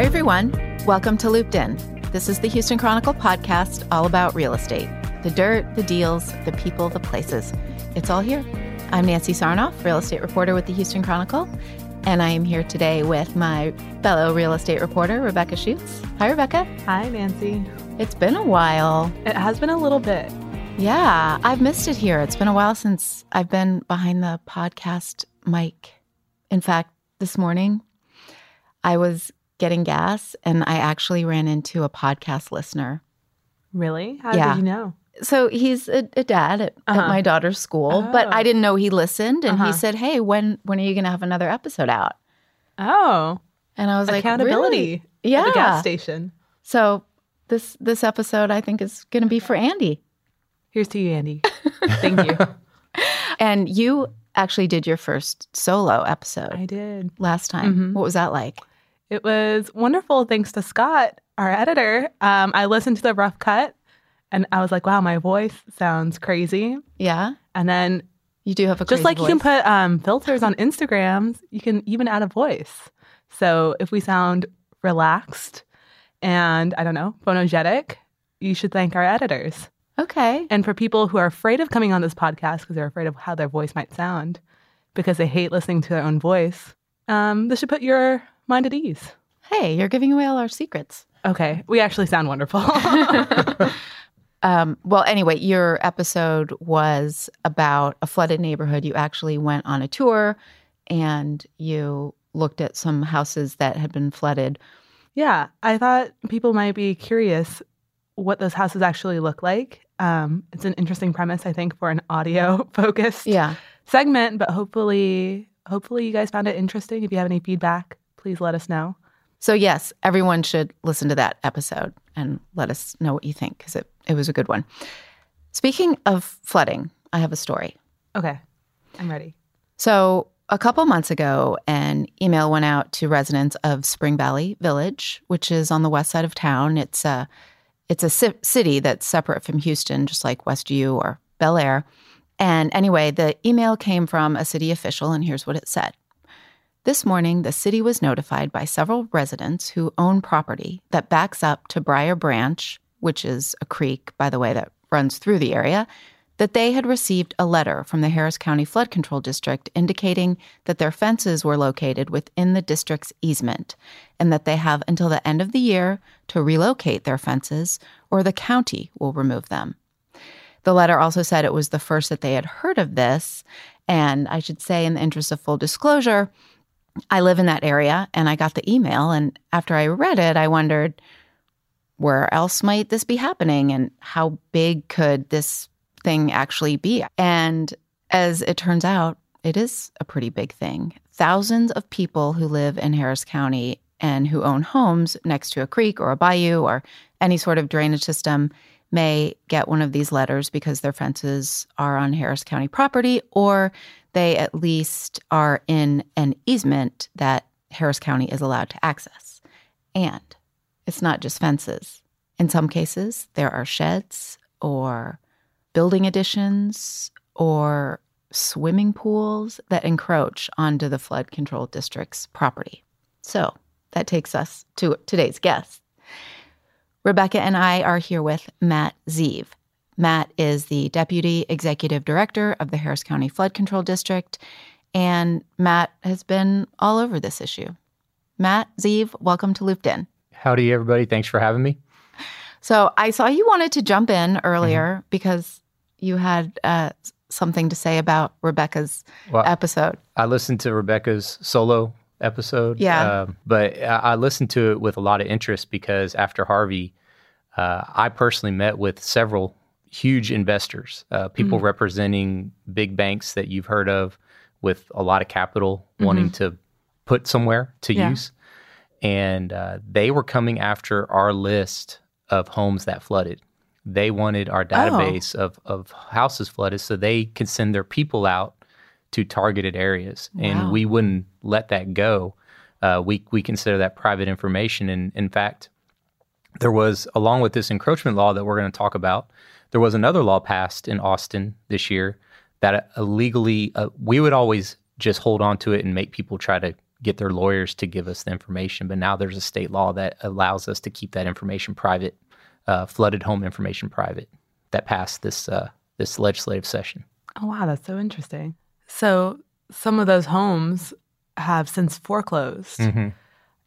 Hi, everyone. Welcome to Looped In. This is the Houston Chronicle podcast all about real estate the dirt, the deals, the people, the places. It's all here. I'm Nancy Sarnoff, real estate reporter with the Houston Chronicle, and I am here today with my fellow real estate reporter, Rebecca Schuetz. Hi, Rebecca. Hi, Nancy. It's been a while. It has been a little bit. Yeah, I've missed it here. It's been a while since I've been behind the podcast mic. In fact, this morning I was getting gas and I actually ran into a podcast listener. Really? How Yeah. did you know? So he's a, a dad at, at Uh-huh. my daughter's school, but Oh. I didn't know he listened. And he Uh-huh. said, "Hey, when when are you going to have another episode out?" Oh, And I was like, accountability "Really? at the gas Yeah." station. So this this episode, I think, is going to be for Andy. Here's to you, Andy. Thank you. And you actually did your first solo episode I did. last time. Mhm. What was that like? It was wonderful thanks to Scott, our editor. Um, I listened to the rough cut and I was like, wow, my voice sounds crazy. Yeah, And then you do have a just like you can put um, filters on Instagrams, you can even add a voice. So if we sound relaxed and I don't know, phonogenic, you should thank our editors. Okay. And for people who are afraid of coming on this podcast because they're afraid of how their voice might sound, because they hate listening to their own voice, um, this should put your mind at ease. Hey, you're giving away all our secrets. Okay, we actually sound wonderful. Um, well, anyway, your episode was about a flooded neighborhood. You actually went on a tour and you looked at some houses that had been flooded. yeah, I thought people might be curious what those houses actually look like. Um, it's an interesting premise, I think, for an audio focused Yeah. segment, but hopefully, hopefully you guys found it interesting. If you have any feedback, please let us know. So, yes, everyone should listen to that episode and let us know what you think because it, it was a good one. Speaking of flooding, I have a story. Okay, I'm ready. So, a couple months ago, an email went out to residents of Spring Valley Village, which is on the west side of town. It's a it's a ci- city that's separate from Houston, just like Westview or Bellaire. And anyway, the email came from a city official, and here's what it said. This morning, the city was notified by several residents who own property that backs up to Briar Branch, which is a creek, by the way, that runs through the area, that they had received a letter from the Harris County Flood Control District indicating that their fences were located within the district's easement and that they have until the end of the year to relocate their fences or the county will remove them. The letter also said it was the first that they had heard of this. And I should say, in the interest of full disclosure, I live in that area and I got the email. And after I read it, I wondered, where else might this be happening and how big could this thing actually be? And as it turns out, it is a pretty big thing. Thousands of people who live in Harris County and who own homes next to a creek or a bayou or any sort of drainage system may get one of these letters because their fences are on Harris County property or they at least are in an easement that Harris County is allowed to access. And it's not just fences. In some cases, there are sheds or building additions or swimming pools that encroach onto the flood control district's property. So that takes us to today's guest. Rebecca and I are here with Matt Zeve. Matt is the Deputy Executive Director of the Harris County Flood Control District, and Matt has been all over this issue. Matt Zeve, welcome to Looped In. Howdy, everybody. Thanks for having me. So I saw you wanted to jump in earlier Mm-hmm. because you had uh, something to say about Rebecca's Well, episode. I listened to Rebecca's solo episode. Yeah. um, but I, I listened to it with a lot of interest because after Harvey, uh, I personally met with several huge investors, uh, people Mm. representing big banks that you've heard of with a lot of capital Mm-hmm. wanting to put somewhere to Yeah. use. And uh, they were coming after our list of homes that flooded. They wanted our database of, of houses flooded so they could send their people out to targeted areas. Wow. And we wouldn't let that go. Uh, we, we consider that private information. And in fact, there was, along with this encroachment law that we're going to talk about, there was another law passed in Austin this year that illegally, uh, we would always just hold on to it and make people try to get their lawyers to give us the information. But now there's a state law that allows us to keep that information private, uh, flooded home information private, that passed this uh, this legislative session. Oh wow, that's so interesting. So some of those homes have since foreclosed, Mm-hmm.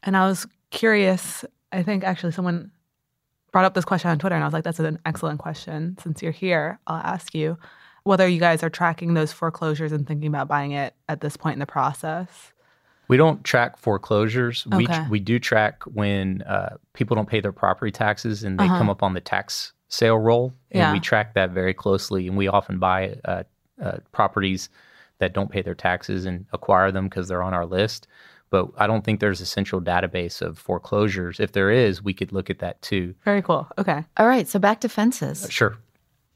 and I was curious. I think actually someone brought up this question on Twitter, and I was like, "That's an excellent question." Since you're here, I'll ask you whether you guys are tracking those foreclosures and thinking about buying it at this point in the process. We don't track foreclosures. We Okay. we do track when uh, people don't pay their property taxes and they Uh-huh. come up on the tax sale roll, and Yeah. we track that very closely. And we often buy uh, uh, properties that don't pay their taxes and acquire them because they're on our list. But I don't think there's a central database of foreclosures. If there is, we could look at that too. Very cool. Okay. All right, so back to fences. Sure.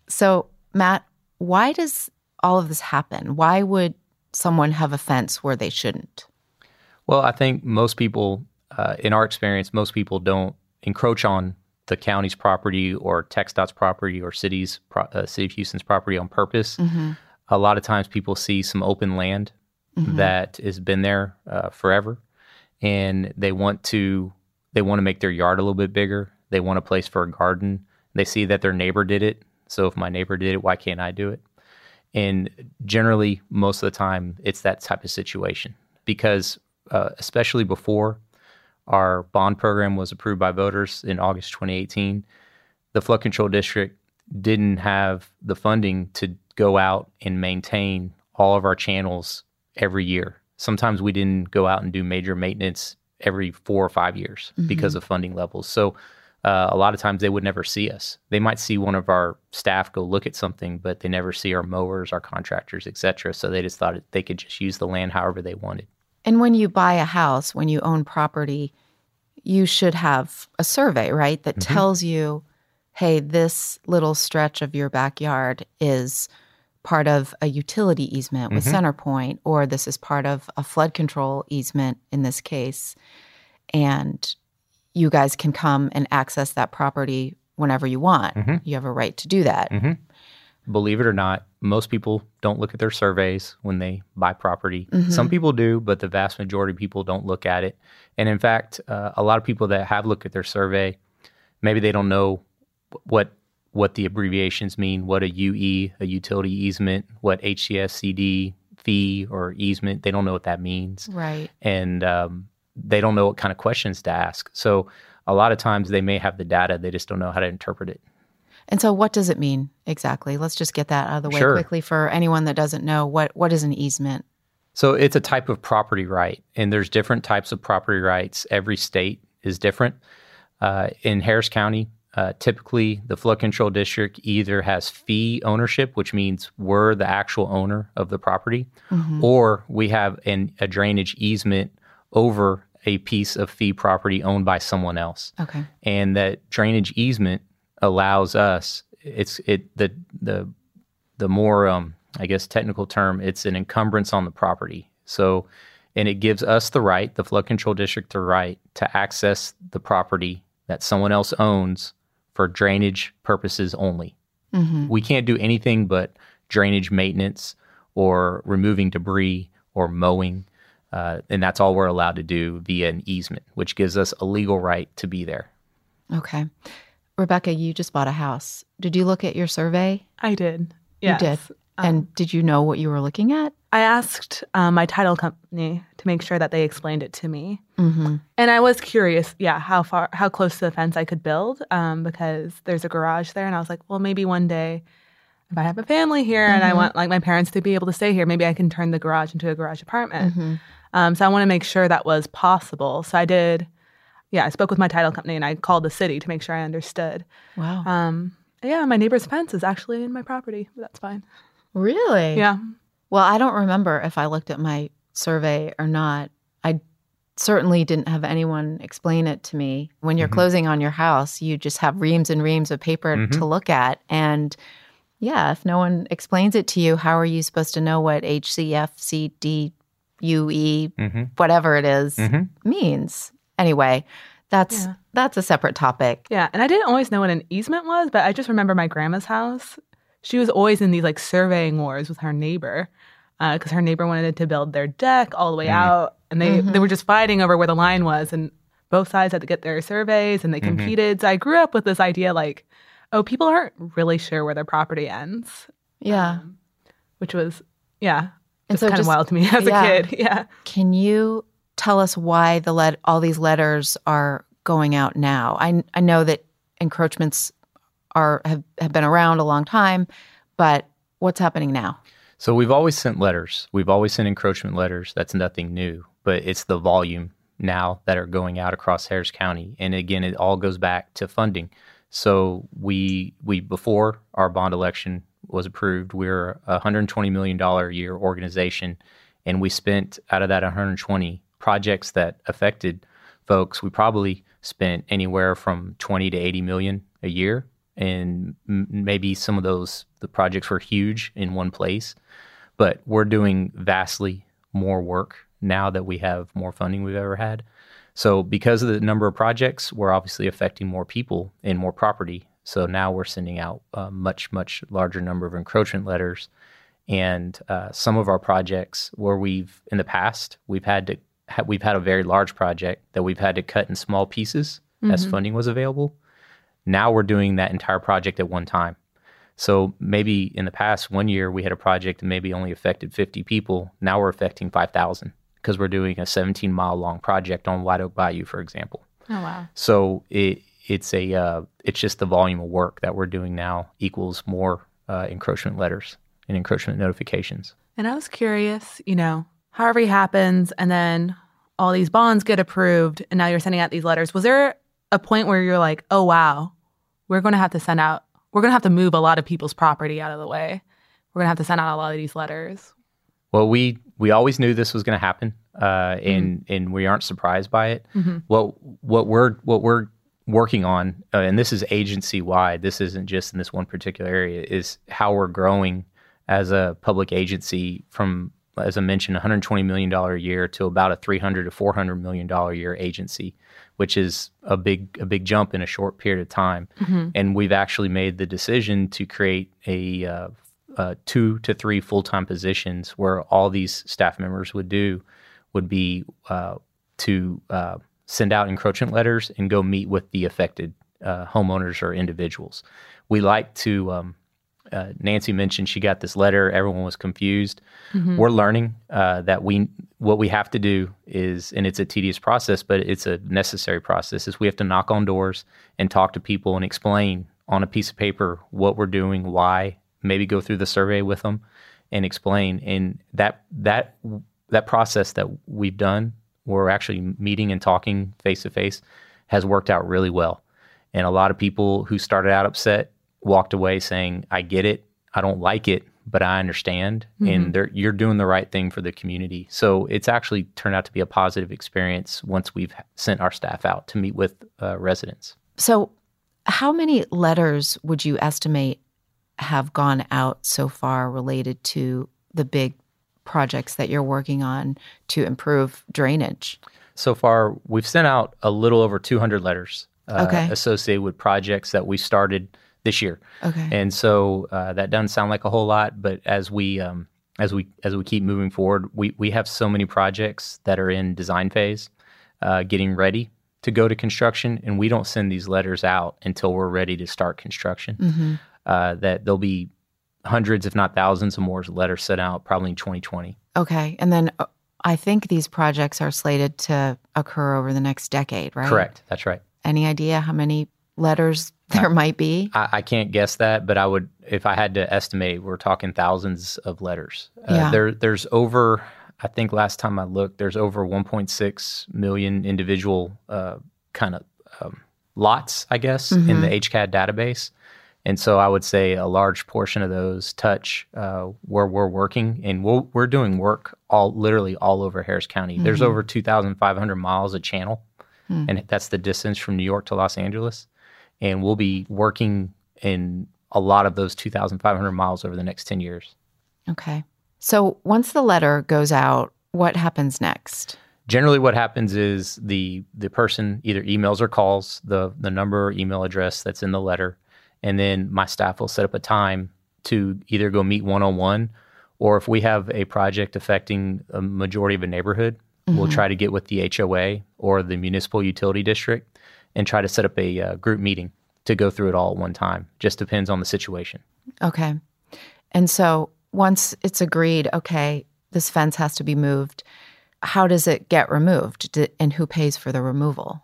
So, Matt, why does all of this happen? Why would someone have a fence where they shouldn't? Well, I think most people, uh, in our experience, most people don't encroach on the county's property or TxDOT's property or city's pro- uh, city of Houston's property on purpose. A lot of times, people see some open land that has been there uh, forever, and they want to they want to make their yard a little bit bigger. They want a place for a garden. They see that their neighbor did it, so if my neighbor did it, why can't I do it? And generally, most of the time, it's that type of situation because, uh, especially before our bond program was approved by voters in August 2018, the flood control district didn't have the funding to go out and maintain all of our channels every year. Sometimes we didn't go out and do major maintenance every four or five years because of funding levels. So uh, a lot of times they would never see us. They might see one of our staff go look at something, but they never see our mowers, our contractors, et cetera. So they just thought they could just use the land however they wanted. And when you buy a house, when you own property, you should have a survey, right? That tells you, hey, this little stretch of your backyard is part of a utility easement with mm-hmm. Centerpoint, or this is part of a flood control easement in this case. And you guys can come and access that property whenever you want. Mm-hmm. You have a right to do that. Mm-hmm. believe it or not, most people don't look at their surveys when they buy property. Some people do, but the vast majority of people don't look at it. And in fact, uh, a lot of people that have looked at their survey, maybe they don't know what what the abbreviations mean, what a UE, a utility easement, what HCFCD fee or easement, they don't know what that means Right. and um, they don't know what kind of questions to ask. So a lot of times they may have the data, they just don't know how to interpret it. And so, what does it mean exactly? Let's just get that out of the way Sure. quickly for anyone that doesn't know what what is an easement. So it's a type of property right, and there's different types of property rights. Every state is different. Uh, in Harris County, uh, typically the flood control district either has fee ownership, which means we're the actual owner of the property, or we have an, a drainage easement over a piece of fee property owned by someone else. Okay. and that drainage easement allows us it's it the the the more um i guess technical term it's an encumbrance on the property. So and it gives us the right the flood control district the right to access the property that someone else owns for drainage purposes only hmm we can't do anything but drainage maintenance or removing debris or mowing uh, and that's all we're allowed to do via an easement which gives us a legal right to be there Okay. Rebecca, you just bought a house. Did you look at your survey? I did. Yes. You did. and did you know what you were looking at? I asked um, my title company to make sure that they explained it to me. Mm-hmm. And I was curious, yeah, how far, how close to the fence I could build, um, because there's a garage there, and I was like, well, maybe one day, if I have a family here and I Mhm. want like my parents to be able to stay here, maybe I can turn the garage into a garage apartment. Mm-hmm. Um, so I want to make sure that was possible. So I did, yeah, I spoke with my title company and I called the city to make sure I understood. Wow. Um, yeah, my neighbor's fence is actually in my property, but that's fine. really? Yeah. Well, I don't remember if I looked at my survey or not. I certainly didn't have anyone explain it to me. When you're Mhm. closing on your house, you just have reams and reams of paper Mhm. to look at. And yeah, if no one explains it to you, how are you supposed to know what HCFCDUE, mm-hmm. whatever it is, Mm-hmm. means? Anyway, that's Yeah. that's a separate topic. Yeah, and I didn't always know what an easement was, but I just remember my grandma's house. She was always in these like surveying wars with her neighbor because her neighbor wanted to build their deck all the way Mm. out, and they Mhm. they were just fighting over where the line was, and both sides had to get their surveys, and they Mhm. competed. So I grew up with this idea like, oh, people aren't really sure where their property ends, Yeah. um, which was yeah, And just so kind of wild to me as yeah. a kid. Yeah. Can you tell us why the let all these letters are going out now? I I know that encroachments are have, have been around a long time, but what's happening now? So we've always sent letters. We've always sent encroachment letters. That's nothing new, but it's the volume now that are going out across Harris County. And again, it all goes back to funding. So we we before our bond election was approved, we we're a 120 million dollar a year organization, and we spent out of that 120 projects that affected folks. We probably spent anywhere from 20 to 80 million a year, and m- maybe some of those the projects were huge in one place but we're doing vastly more work now that we have more funding we've ever had. So because of the number of projects, we're obviously affecting more people and more property. So now we're sending out a much much larger number of encroachment letters, and uh, some of our projects where we've in the past we've had to ha- we've had a very large project that we've had to cut in small pieces as Mhm. funding was available. Now we're doing that entire project at one time. So maybe in the past one year we had a project that maybe only affected 50 people. Now we're affecting 5,000 because we're doing a 17 mile long project on White Oak Bayou, for example. Oh wow. So it it's a uh, it's just the volume of work that we're doing now equals more uh, encroachment letters and encroachment notifications. And I was curious, you know, it happens, and then all these bonds get approved, and now you're sending out these letters. Was there a point where you're like, oh, wow, we're going to have to send out, we're going to have to move a lot of people's property out of the way? We're going to have to send out a lot of these letters. Well, we we always knew this was going to happen, uh, and and we aren't surprised by it. Mhm. What what we're what we're working on, uh, and this is agency wide. This isn't just in this one particular area. Is how we're growing as a public agency from, as I mentioned, 120 million dollar a year to about a 300 to 400 million dollar a year agency, which is a big a big jump in a short period of time. Mhm. And we've actually made the decision to create a uh, uh, two to three full time positions where all these staff members would do would be uh, to uh, send out encroachment letters and go meet with the affected uh, homeowners or individuals. We like to. Um, uh, Nancy mentioned she got this letter. Everyone was confused. Mhm. We're learning uh, that we what we have to do is, and it's a tedious process, but it's a necessary process. Is we have to knock on doors and talk to people and explain on a piece of paper what we're doing, why. Maybe go through the survey with them and explain. And that that that process that we've done, we're actually meeting and talking face to face, has worked out really well. And a lot of people who started out upset walked away saying, "I get it. I don't like it, but I understand." And they're, you're doing the right thing for the community. So it's actually turned out to be a positive experience once we've sent our staff out to meet with uh, residents. So, how many letters would you estimate have gone out so far related to the big projects that you're working on to improve drainage? So far, we've sent out a little over 200 letters uh, Okay. associated with projects that we started this year. Okay. And so uh, that doesn't sound like a whole lot, but as we um, as we as we keep moving forward, we we have so many projects that are in design phase, uh, getting ready to go to construction, and we don't send these letters out until we're ready to start construction. hmm Uh, that there'll be hundreds, if not thousands, of more letters sent out probably in 2020. Okay. And then uh, I think these projects are slated to occur over the next decade, right? Correct. That's right. Any idea how many letters there might be? I, I can't guess that, but I would, if I had to estimate, we're talking thousands of letters. Uh, Yeah. There, there's over, I think last time I looked, there's over 1.6 million individual uh, kind of um, lots, I guess, in the HCAD database. And so I would say a large portion of those touch uh, where we're working, and we'll, we're doing work all literally all over Harris County. There's over 2,500 miles of channel, and that's the distance from New York to Los Angeles and we'll be working in a lot of those 2,500 miles over the next 10 years. Okay. So once the letter goes out, what happens next? Generally, what happens is the the person either emails or calls the the number or email address that's in the letter, and then my staff will set up a time to either go meet one on one, or if we have a project affecting a majority of a neighborhood, mm-hmm. we'll try to get with the HOA or the municipal utility district and try to set up a uh, group meeting to go through it all at one time. Just depends on the situation. Okay. And so once it's agreed, okay, this fence has to be moved, how does it get removed and who pays for the removal?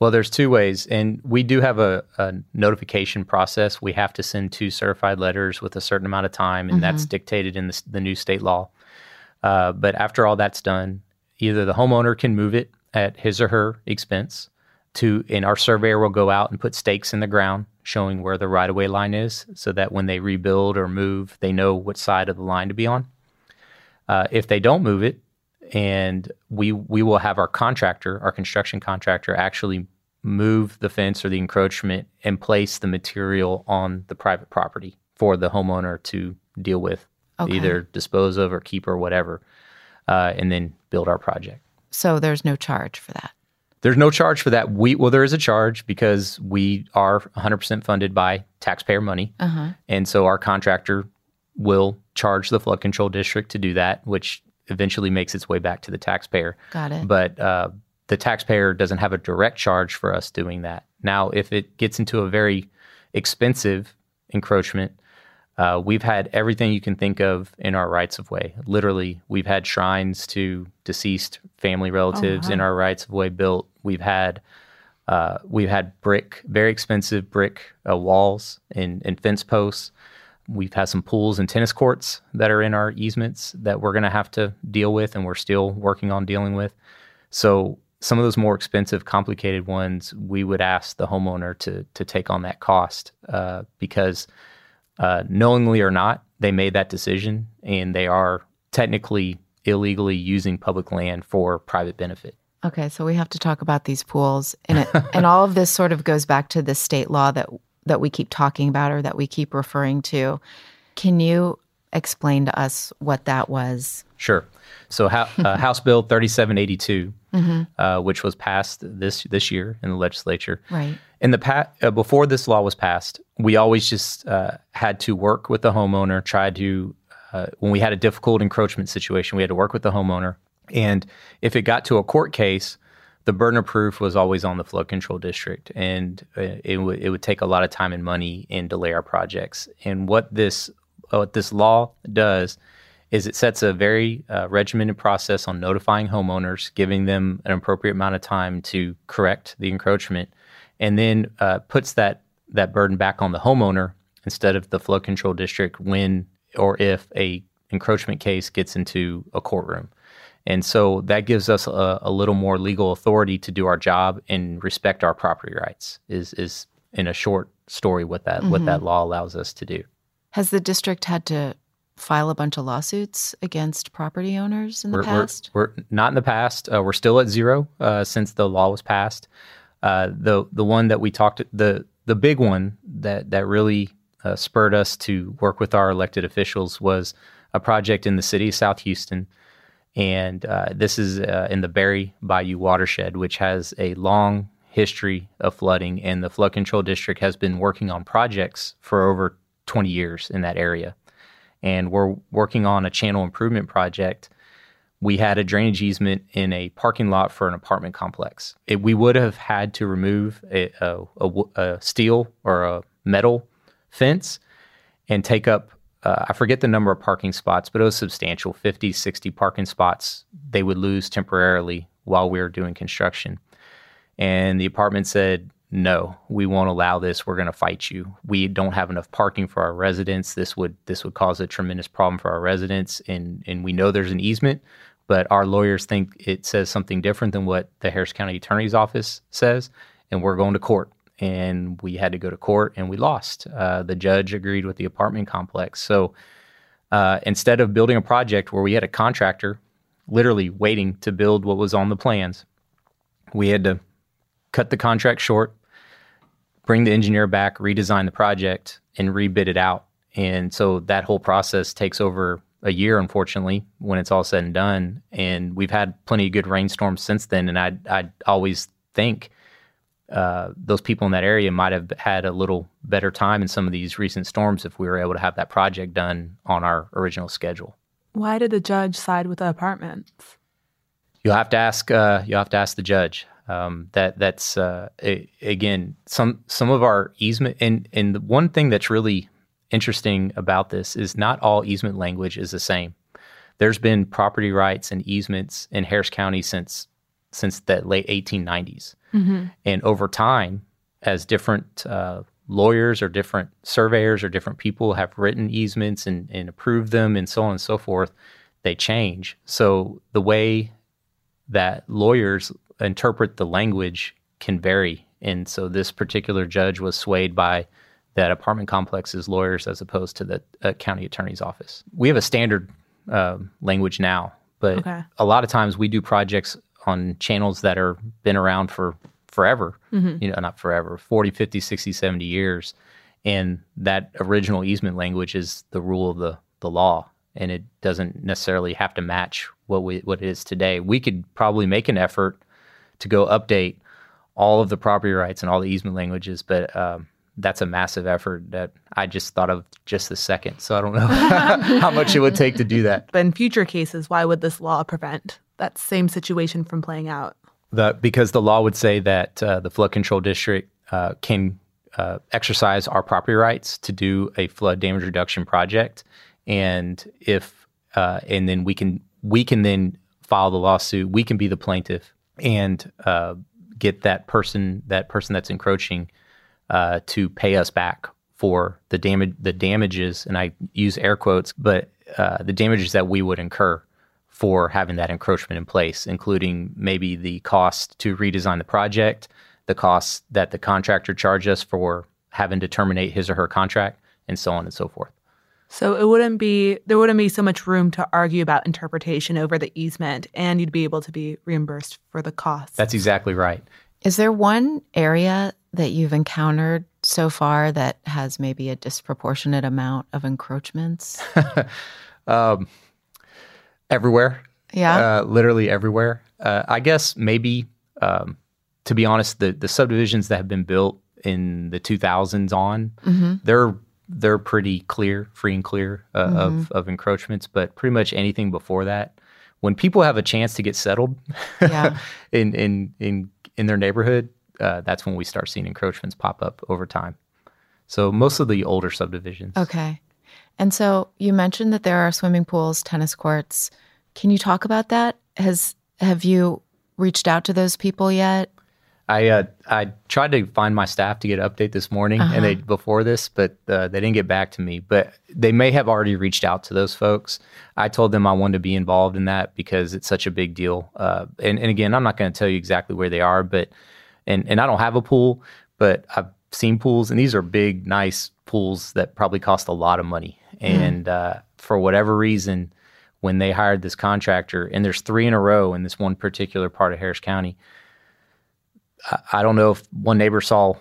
Well, there's two ways, and we do have a, a, notification process. We have to send two certified letters with a certain amount of time, and mm-hmm. that's dictated in the, the, new state law. Uh, but after all that's done, either the homeowner can move it at his or her expense, to, and our surveyor will go out and put stakes in the ground showing where the right of way line is, so that when they rebuild or move, they know what side of the line to be on. Uh, if they don't move it, and we we will have our contractor, our construction contractor, actually move the fence or the encroachment and place the material on the private property for the homeowner to deal with, okay. either dispose of or keep or whatever, uh, and then build our project. So there's no charge for that. There's no charge for that. We well, there is a charge because we are 100% funded by taxpayer money, uh-huh. and so our contractor will charge the flood control district to do that, which eventually makes its way back to the taxpayer. Got it. But uh, the taxpayer doesn't have a direct charge for us doing that. Now, if it gets into a very expensive encroachment, uh, we've had everything you can think of in our rights of way. Literally, we've had shrines to deceased family relatives oh, wow. in our rights of way built. We've had uh, we've had brick, very expensive brick uh, walls and, and fence posts. We've had some pools and tennis courts that are in our easements that we're going to have to deal with, and we're still working on dealing with. So some of those more expensive, complicated ones, we would ask the homeowner to to take on that cost uh, because, uh, knowingly or not, they made that decision and they are technically illegally using public land for private benefit. Okay, so we have to talk about these pools, and it, and all of this sort of goes back to the state law that that we keep talking about or that we keep referring to. Can you explain to us what that was? Sure. So, uh, House Bill 3782, mm-hmm. uh, which was passed this this year in the legislature. Right. In the pa- uh, before this law was passed, we always just uh, had to work with the homeowner. Try to uh, when we had a difficult encroachment situation, we had to work with the homeowner. And if it got to a court case, the burden of proof was always on the flood control district, and uh, it, w- it would take a lot of time and money and delay our projects. And what this what this law does is it sets a very uh, regimented process on notifying homeowners, giving them an appropriate amount of time to correct the encroachment, and then uh, puts that that burden back on the homeowner instead of the flood control district when or if a encroachment case gets into a courtroom. And so that gives us a, a little more legal authority to do our job and respect our property rights. Is is in a short story what that mm-hmm. what that law allows us to do. Has the district had to file a bunch of lawsuits against property owners in the we're, past? We're, we're, not in the past. Uh, we're still at zero uh, since the law was passed. Uh, the the one that we talked the the big one that that really uh, spurred us to work with our elected officials was a project in the city of South Houston, and uh, this is uh, in the Berry Bayou watershed, which has a long history of flooding, and the flood control district has been working on projects for over 20 years in that area and we're working on a channel improvement project. We had a drainage easement in a parking lot for an apartment complex. It, we would have had to remove a, a, a, a, steel or a metal fence and take up, uh, I forget the number of parking spots, but it was substantial 50, 60 parking spots they would lose temporarily while we were doing construction. And the apartment said, no, we won't allow this. We're going to fight you. We don't have enough parking for our residents. This would this would cause a tremendous problem for our residents, and and we know there's an easement, but our lawyers think it says something different than what the Harris County Attorney's Office says, and we're going to court. And we had to go to court, and we lost. Uh, the judge agreed with the apartment complex. So uh, instead of building a project where we had a contractor literally waiting to build what was on the plans, we had to cut the contract short bring the engineer back, redesign the project, and rebid it out. And so that whole process takes over a year, unfortunately, when it's all said and done. And we've had plenty of good rainstorms since then. And I I always think uh, those people in that area might have had a little better time in some of these recent storms if we were able to have that project done on our original schedule. Why did the judge side with the apartments? You'll have to ask. Uh, you'll have to ask the judge. Um, that that's uh, a, again some some of our easement and and the one thing that's really interesting about this is not all easement language is the same. There's been property rights and easements in Harris County since since the late 1890s, mm-hmm. and over time, as different uh, lawyers or different surveyors or different people have written easements and, and approved them and so on and so forth, they change. So the way that lawyers interpret the language can vary. And so this particular judge was swayed by that apartment complex's lawyers as opposed to the uh, county attorney's office. We have a standard uh, language now, but okay. a lot of times we do projects on channels that are been around for forever, mm-hmm. you know, not forever, 40, 50, 60, 70 years. And that original easement language is the rule of the, the law. And it doesn't necessarily have to match what we, what it is today. We could probably make an effort to go update all of the property rights and all the easement languages, but um, that's a massive effort that I just thought of just the second. So I don't know how much it would take to do that. But in future cases, why would this law prevent that same situation from playing out? The, because the law would say that uh, the flood control district uh, can uh, exercise our property rights to do a flood damage reduction project, and if uh, and then we can we can then file the lawsuit. We can be the plaintiff and uh, get that person that person that's encroaching uh, to pay us back for the damage the damages, and I use air quotes, but the damages that we would incur for having that encroachment in place, including maybe the cost to redesign the project, the costs that the contractor charged us for having to terminate his or her contract, and so on and so forth. So it wouldn't be there wouldn't be so much room to argue about interpretation over the easement, and you'd be able to be reimbursed for the costs. That's exactly right. Is there one area that you've encountered so far that has maybe a disproportionate amount of encroachments? um, everywhere. Yeah, uh, literally everywhere. Uh, I guess maybe, um, to be honest, the the subdivisions that have been built in the 2000s on, mm-hmm. they're they're pretty clear, free and clear uh, mm-hmm. of of encroachments. But pretty much anything before that, when people have a chance to get settled yeah. in in in in their neighborhood, uh, that's when we start seeing encroachments pop up over time. So most of the older subdivisions. Okay. And so you mentioned that there are swimming pools, tennis courts. Can you talk about that? Has have you reached out to those people yet? I uh, I tried to find my staff to get an update this morning uh-huh. and they before this, but uh, they didn't get back to me. But they may have already reached out to those folks. I told them I wanted to be involved in that because it's such a big deal. Uh, and and again, I'm not going to tell you exactly where they are, but and and I don't have a pool, but I've seen pools, and these are big, nice pools that probably cost a lot of money. Hmm. And uh, for whatever reason, when they hired this contractor, and there's three in a row in this one particular part of Harris County, I, don't know if one neighbor saw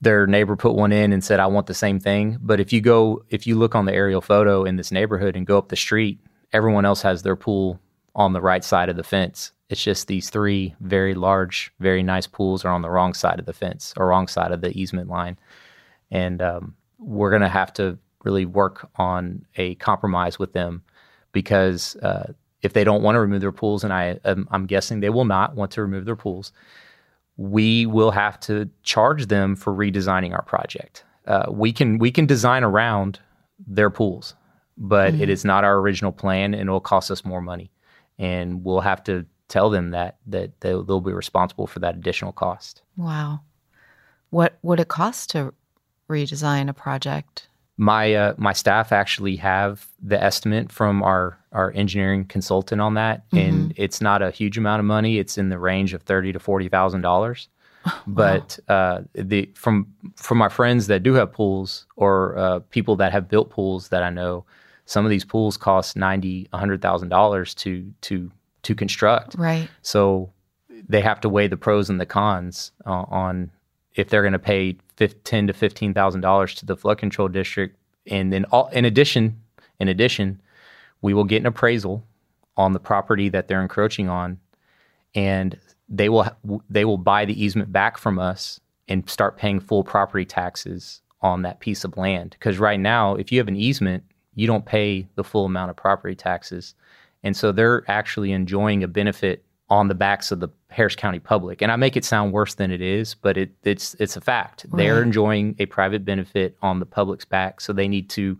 their neighbor put one in and said, I want the same thing. But if you go, if you look on the aerial photo in this neighborhood and go up the street, everyone else has their pool on the right side of the fence. It's just these three very large, very nice pools are on the wrong side of the fence or wrong side of the easement line. And um, we're going to have to really work on a compromise with them because uh, if they don't want to remove their pools, and I, um, I'm guessing they will not want to remove their pools, we will have to charge them for redesigning our project. Uh, we can we can design around their pools, but mm-hmm. it is not our original plan, and it will cost us more money, and we'll have to tell them that that they'll, they'll be responsible for that additional cost. Wow, what would it cost to redesign a project? My uh, my staff actually have the estimate from our our engineering consultant on that, mm-hmm. and it's not a huge amount of money. It's in the range of thirty to forty thousand dollars. But wow. uh, the from from my friends that do have pools or uh, people that have built pools that I know, some of these pools cost ninety, a hundred thousand dollars to to to construct. Right. So they have to weigh the pros and the cons uh, on if they're going to pay ten to fifteen thousand dollars to the flood control district, and then all, in addition, in addition, we will get an appraisal on the property that they're encroaching on, and they will they will buy the easement back from us and start paying full property taxes on that piece of land. Because right now, if you have an easement you don't pay the full amount of property taxes. And so they're actually enjoying a benefit on the backs of the Harris County public. And I make it sound worse than it is, but it, it's it's a fact. Right. They're enjoying a private benefit on the public's back, so they need to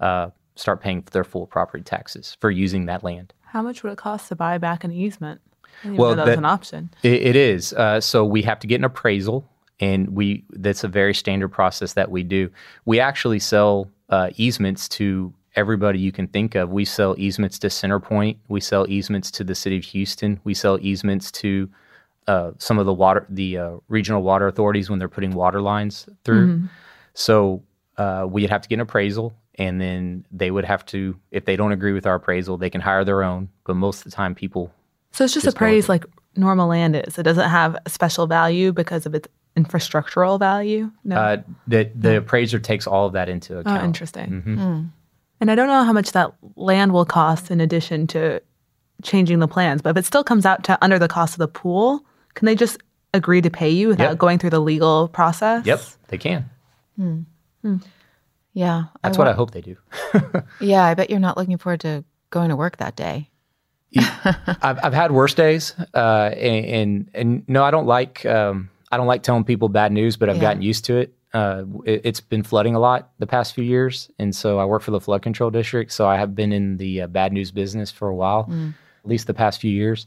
uh, start paying for their full property taxes for using that land. How much would it cost to buy back an easement? well, that, an option. it, it is. Uh, so we have to get an appraisal, and we that's a very standard process that we do. We actually sell uh, easements to everybody you can think of. We sell easements to Centerpoint. We sell easements to the city of Houston. We sell easements to uh, some of the water, the uh, regional water authorities when they're putting water lines through. Mm-hmm. So uh, we'd have to get an appraisal, and then they would have to, if they don't agree with our appraisal, they can hire their own. But most of the time, people. So it's just, just appraised like normal land is. It doesn't have a special value because of its infrastructural value. No, uh, the the no. appraiser takes all of that into oh, account. Oh, interesting. Mm-hmm. Mm. And I don't know how much that land will cost in addition to changing the plans, but if it still comes out to under the cost of the pool, can they just agree to pay you without yep. going through the legal process? Yep, they can. Hmm. Hmm. Yeah. That's I what I hope they do. yeah, I bet you're not looking forward to going to work that day. I've, I've had worse days, uh, and, and, and no, I don't like um, I don't like telling people bad news, but I've yeah. gotten used to it uh, it, has been flooding a lot the past few years, and so I work for the flood control district. So I have been in the uh, bad news business for a while, mm. at least the past few years.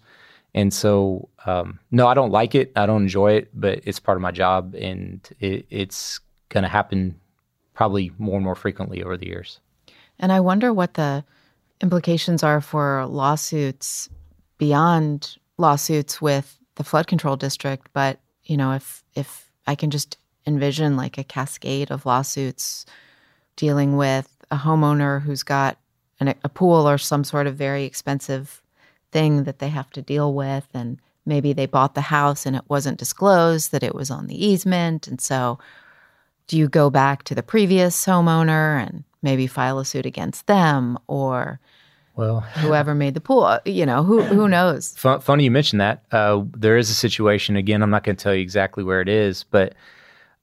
And so, um, no, I don't like it. I don't enjoy it, but it's part of my job, and it, it's going to happen probably more and more frequently over the years. And I wonder what the implications are for lawsuits beyond lawsuits with the flood control district. But you know, if if I can just envision like a cascade of lawsuits dealing with a homeowner who's got an, a pool or some sort of very expensive thing that they have to deal with and maybe they bought the house and it wasn't disclosed that it was on the easement and so do you go back to the previous homeowner and maybe file a suit against them or well whoever made the pool? You know who who knows? Funny you mentioned that. Uh, there is a situation again i'm not going to tell you exactly where it is but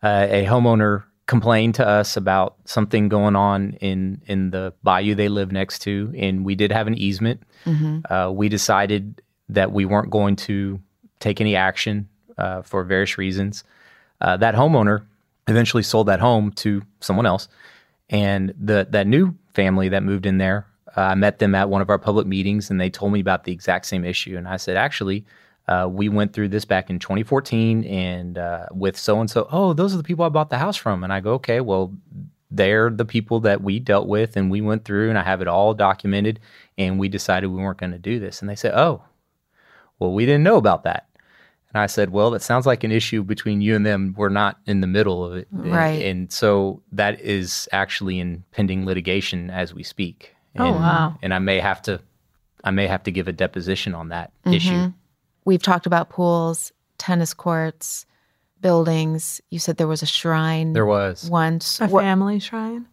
uh, a homeowner complained to us about something going on in in the bayou they live next to, and we did have an easement. Mm-hmm. Uh, we decided that we weren't going to take any action uh, for various reasons. Uh, that homeowner eventually sold that home to someone else, and the that new family that moved in there. Uh, I met them at one of our public meetings, and they told me about the exact same issue. And I said, actually, uh, we went through this back in 2014 and uh, with so and so, oh, those are the people I bought the house from. And I go, okay, well, they're the people that we dealt with and we went through and I have it all documented and we decided we weren't going to do this. And they said, oh, well, we didn't know about that. And I said, well, that sounds like an issue between you and them. We're not in the middle of it. Right. And, and so that is actually in pending litigation as we speak. Oh, and, wow. And I may have to, I may have to give a deposition on that mm-hmm. issue. We've talked about pools, tennis courts, buildings. You said there was a shrine. There was once a what, family shrine.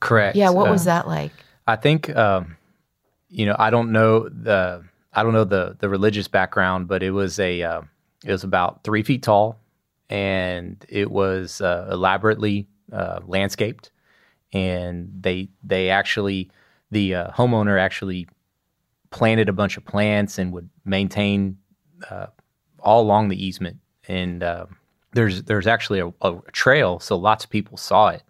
Correct. Yeah. What uh, was that like? I think um, you know I don't know the I don't know the the religious background, but it was a uh, it was about three feet tall, and it was uh, elaborately uh, landscaped, and they they actually the uh, homeowner actually planted a bunch of plants and would maintain uh, all along the easement, and uh, there's there's actually a, a, trail, so lots of people saw it.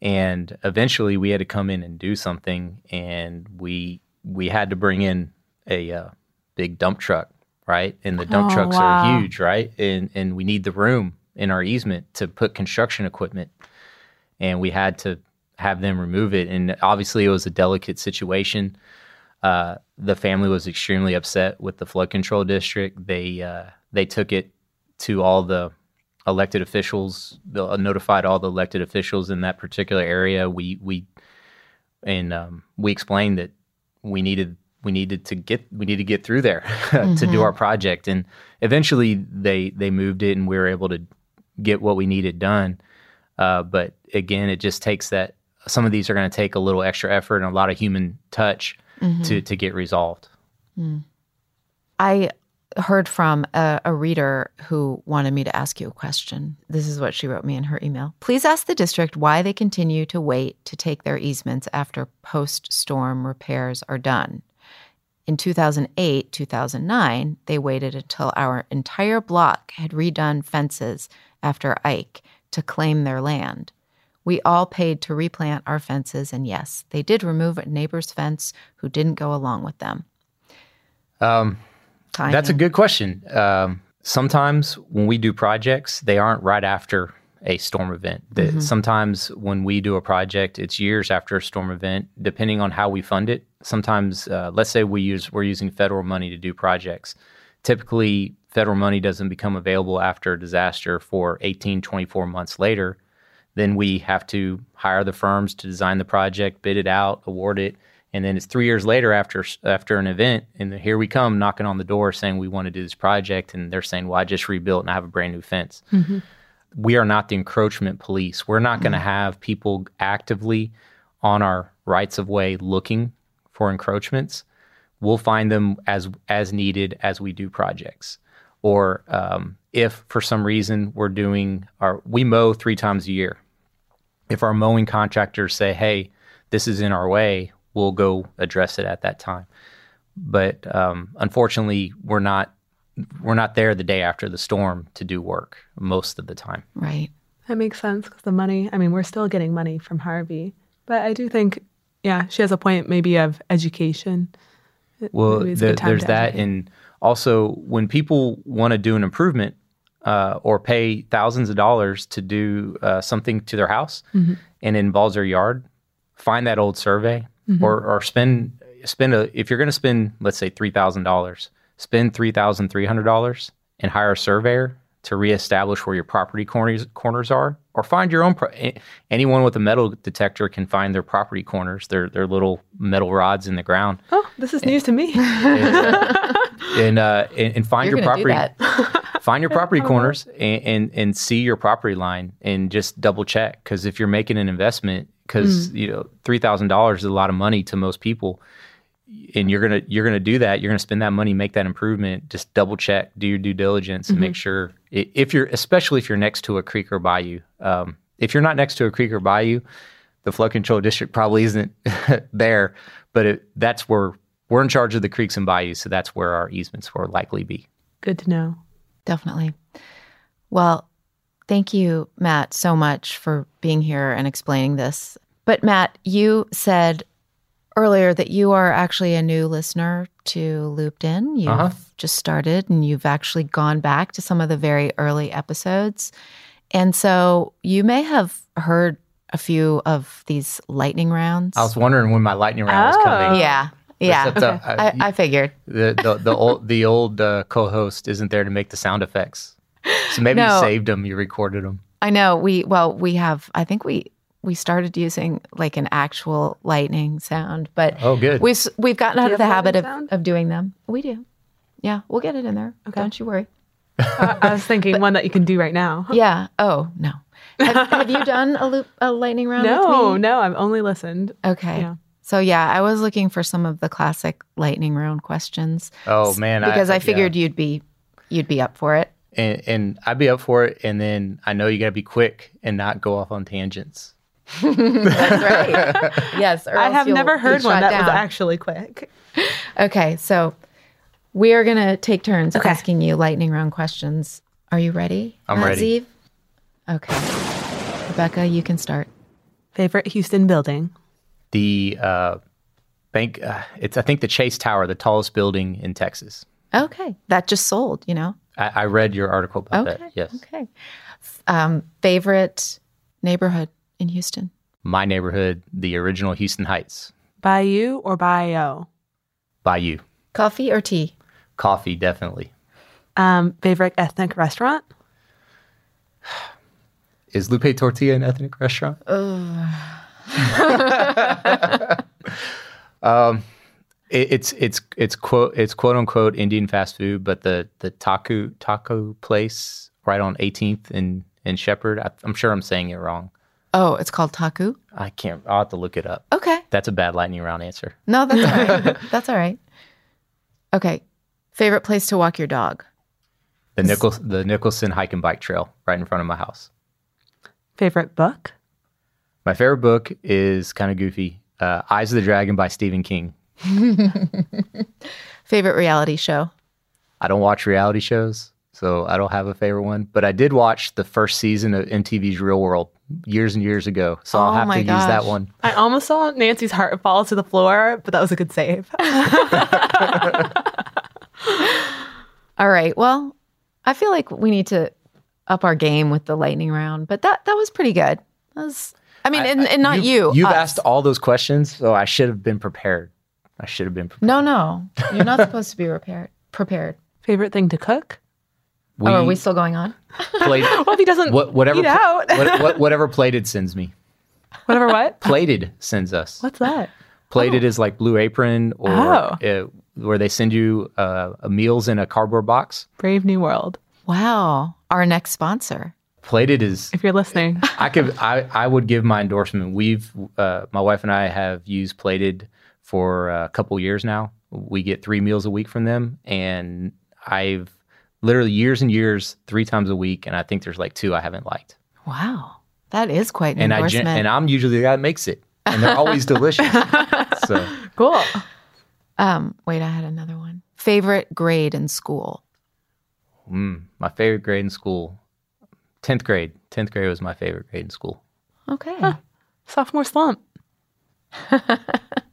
And eventually, we had to come in and do something, and we we had to bring in a uh, big dump truck, right? And the dump oh, trucks wow. are huge, right? And and we need the room in our easement to put construction equipment, and we had to have them remove it. And obviously, it was a delicate situation. Uh, the family was extremely upset with the flood control district. They uh, they took it to all the elected officials, uh, notified all the elected officials in that particular area. We we and um, we explained that we needed we needed to get we need to get through there mm-hmm. to do mm-hmm. our project, and eventually they they moved it, and we were able to get what we needed done. Uh, but again, it just takes that. Some of these are going to take a little extra effort and a lot of human touch mm-hmm. to to get resolved. Mm. I heard from a, a, reader who wanted me to ask you a question. This is what she wrote me in her email. Please ask the district why they continue to wait to take their easements after post storm repairs are done. In 2008 2009, they waited until our entire block had redone fences after Ike to claim their land. We all paid to replant our fences, and yes, they did remove a neighbor's fence who didn't go along with them. Um, that's a good question. Um, sometimes when we do projects, they aren't right after a storm event. Mm-hmm. Sometimes when we do a project, it's years after a storm event, depending on how we fund it. Sometimes, uh, let's say we use we're using federal money to do projects. Typically, federal money doesn't become available after a disaster for 18, 24 months later. Then we have to hire the firms to design the project, bid it out, award it, and then it's three years later after after an event, and here we come knocking on the door saying we want to do this project, and they're saying, "Well, I just rebuilt and I have a brand new fence." Mm-hmm. We are not the encroachment police. We're not mm-hmm. going to have people actively on our rights of way looking for encroachments. We'll find them as as needed as we do projects, or um, if for some reason we're doing our we mow three times a year. If our mowing contractors say, "Hey," this is in our way, we'll go address it at that time. But um, unfortunately, we're not we're not there the day after the storm to do work most of the time. Right. That makes sense because the money. I mean, we're still getting money from Harvey, but I do think, yeah, she has a point maybe of education. Well, the, there's that, and also when people want to do an improvement uh, or pay thousands of dollars to do uh, something to their house, mm-hmm. and it involves their yard, find that old survey mm-hmm. or or spend spend a if you're going to spend let's say three thousand dollars, spend three thousand three hundred dollars and hire a surveyor to reestablish where your property corners corners are, or find your own. Pro- anyone with a metal detector can find their property corners. Their their little metal rods in the ground. Oh, this is and, news to me. and, and, uh, and, and find You're your property. find your property corners and, and, and see your property line and just double check because if you're making an investment because mm. you know three thousand dollars is a lot of money to most people, and you're gonna you're gonna do that. You're gonna spend that money, make that improvement. Just double check, do your due diligence, and mm-hmm. make sure if you're especially if you're next to a creek or bayou. Um, if you're not next to a creek or bayou, the flood control district probably isn't there, but it, that's where we're in charge of the creeks and bayous, so that's where our easements will likely be. Good to know. Definitely. Well, Thank you, Matt, so much for being here and explaining this. But, Matt, you said earlier that you are actually a new listener to Looped In. You've uh-huh. just started and you've actually gone back to some of the very early episodes. And so you may have heard a few of these lightning rounds. I was wondering when my lightning round oh. was coming. Yeah. Yeah, okay. uh, I, I, figured the the, the old the old uh, co-host isn't there to make the sound effects. So maybe no, you saved them, you recorded them. I know. We well, we have. I think we we started using like an actual lightning sound, but oh, good. We've we've gotten out of the habit of, of doing them. We do. Yeah, we'll get it in there. Okay. Don't you worry. uh, I was thinking but, one that you can do right now. Yeah. Oh no. Have, have you done a loop a lightning round? No, no. I've only listened. Okay. Yeah. So yeah, I was looking for some of the classic lightning round questions. Oh man, because I, I figured yeah. you'd be you'd be up for it and, and I'd be up for it. And then I know you got to be quick and not go off on tangents. That's right. yes. I have never heard one that down. was actually quick. Okay. So we are going to take turns okay. asking you lightning round questions. Are you ready? I'm ready. Okay. Rebecca, you can start. Favorite Houston building? The uh, bank. Uh, it's I think the Chase Tower, the tallest building in Texas. Okay, that just sold. You know. I, I read your article about okay, that. Yes. Okay. Um, favorite neighborhood in Houston? My neighborhood, the original Houston Heights. Bayou or Bayou? Bayou. Coffee or tea? Coffee, definitely. Um, favorite ethnic restaurant? Is Lupe Tortilla an ethnic restaurant? um, it's it's it's quote it's quote unquote Indian fast food, but the the taco taco place right on 18th in in Shepherd. I, am sure I'm saying it wrong. Oh, it's called Taku. I can't. I'll have to look it up. Okay, that's a bad lightning round answer. No, that's all right. that's all right. Okay, Favorite place to walk your dog? The Nichols the Nicholson hike and bike trail right in front of my house. Favorite book? My favorite book is kind of goofy. Uh, Eyes of the Dragon by Stephen King. Favorite reality show? I don't watch reality shows, so I don't have a favorite one. But I did watch the first season of MTV's Real World years and years ago, so I'll Oh have my to use that one. I almost saw Nancy's heart fall to the floor, but that was a good save. All right. Well, I feel like we need to up our game with the lightning round, but that that was pretty good. That was, I mean, and, and not you. You've us. asked all those questions, so I should have been prepared. I should have been prepared. No, no, you're not supposed to be prepared. Prepared. Favorite thing to cook? We, oh, are we still going on? played Well, if he doesn't what, whatever eat out. what, what, whatever plated sends me. Whatever what? Plated sends us. What's that? Plated is like Blue Apron or Oh. uh, where they send you uh, meals in a cardboard box. Brave New World. Wow, our next sponsor. Plated is If you're listening. I could I, I would give my endorsement. We've uh, my wife and I have used Plated for a couple years now. We get three meals a week from them, and I've literally years and years, three times a week, and I think there's like two I haven't liked. Wow, that is quite an And i gen- and i'm usually the guy that makes it, and they're always delicious. So Cool. um, wait, I had another one. Favorite grade in school. mm, my favorite grade in school, tenth grade. Tenth grade was my favorite grade in school. Okay, Sophomore slump.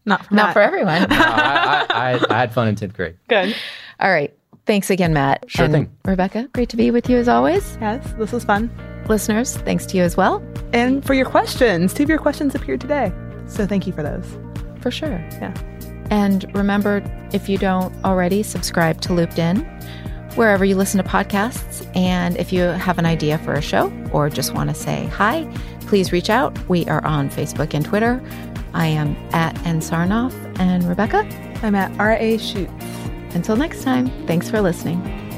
Not for not Matt. for everyone. I, I, I, I had fun in tenth grade. Good. All right. Thanks again, Matt. Sure and thing. Rebecca, great to be with you as always. Yes, this was fun. Listeners, thanks to you as well. And for your questions, two of your questions appeared today. So thank you for those. For sure. Yeah. And remember, if you don't already, subscribe to Looped In wherever you listen to podcasts. And if you have an idea for a show or just want to say hi, please reach out. We are on Facebook and Twitter. I am at Nsarnoff and Rebecca. I'm at RA Schuetz. Until next time, thanks for listening.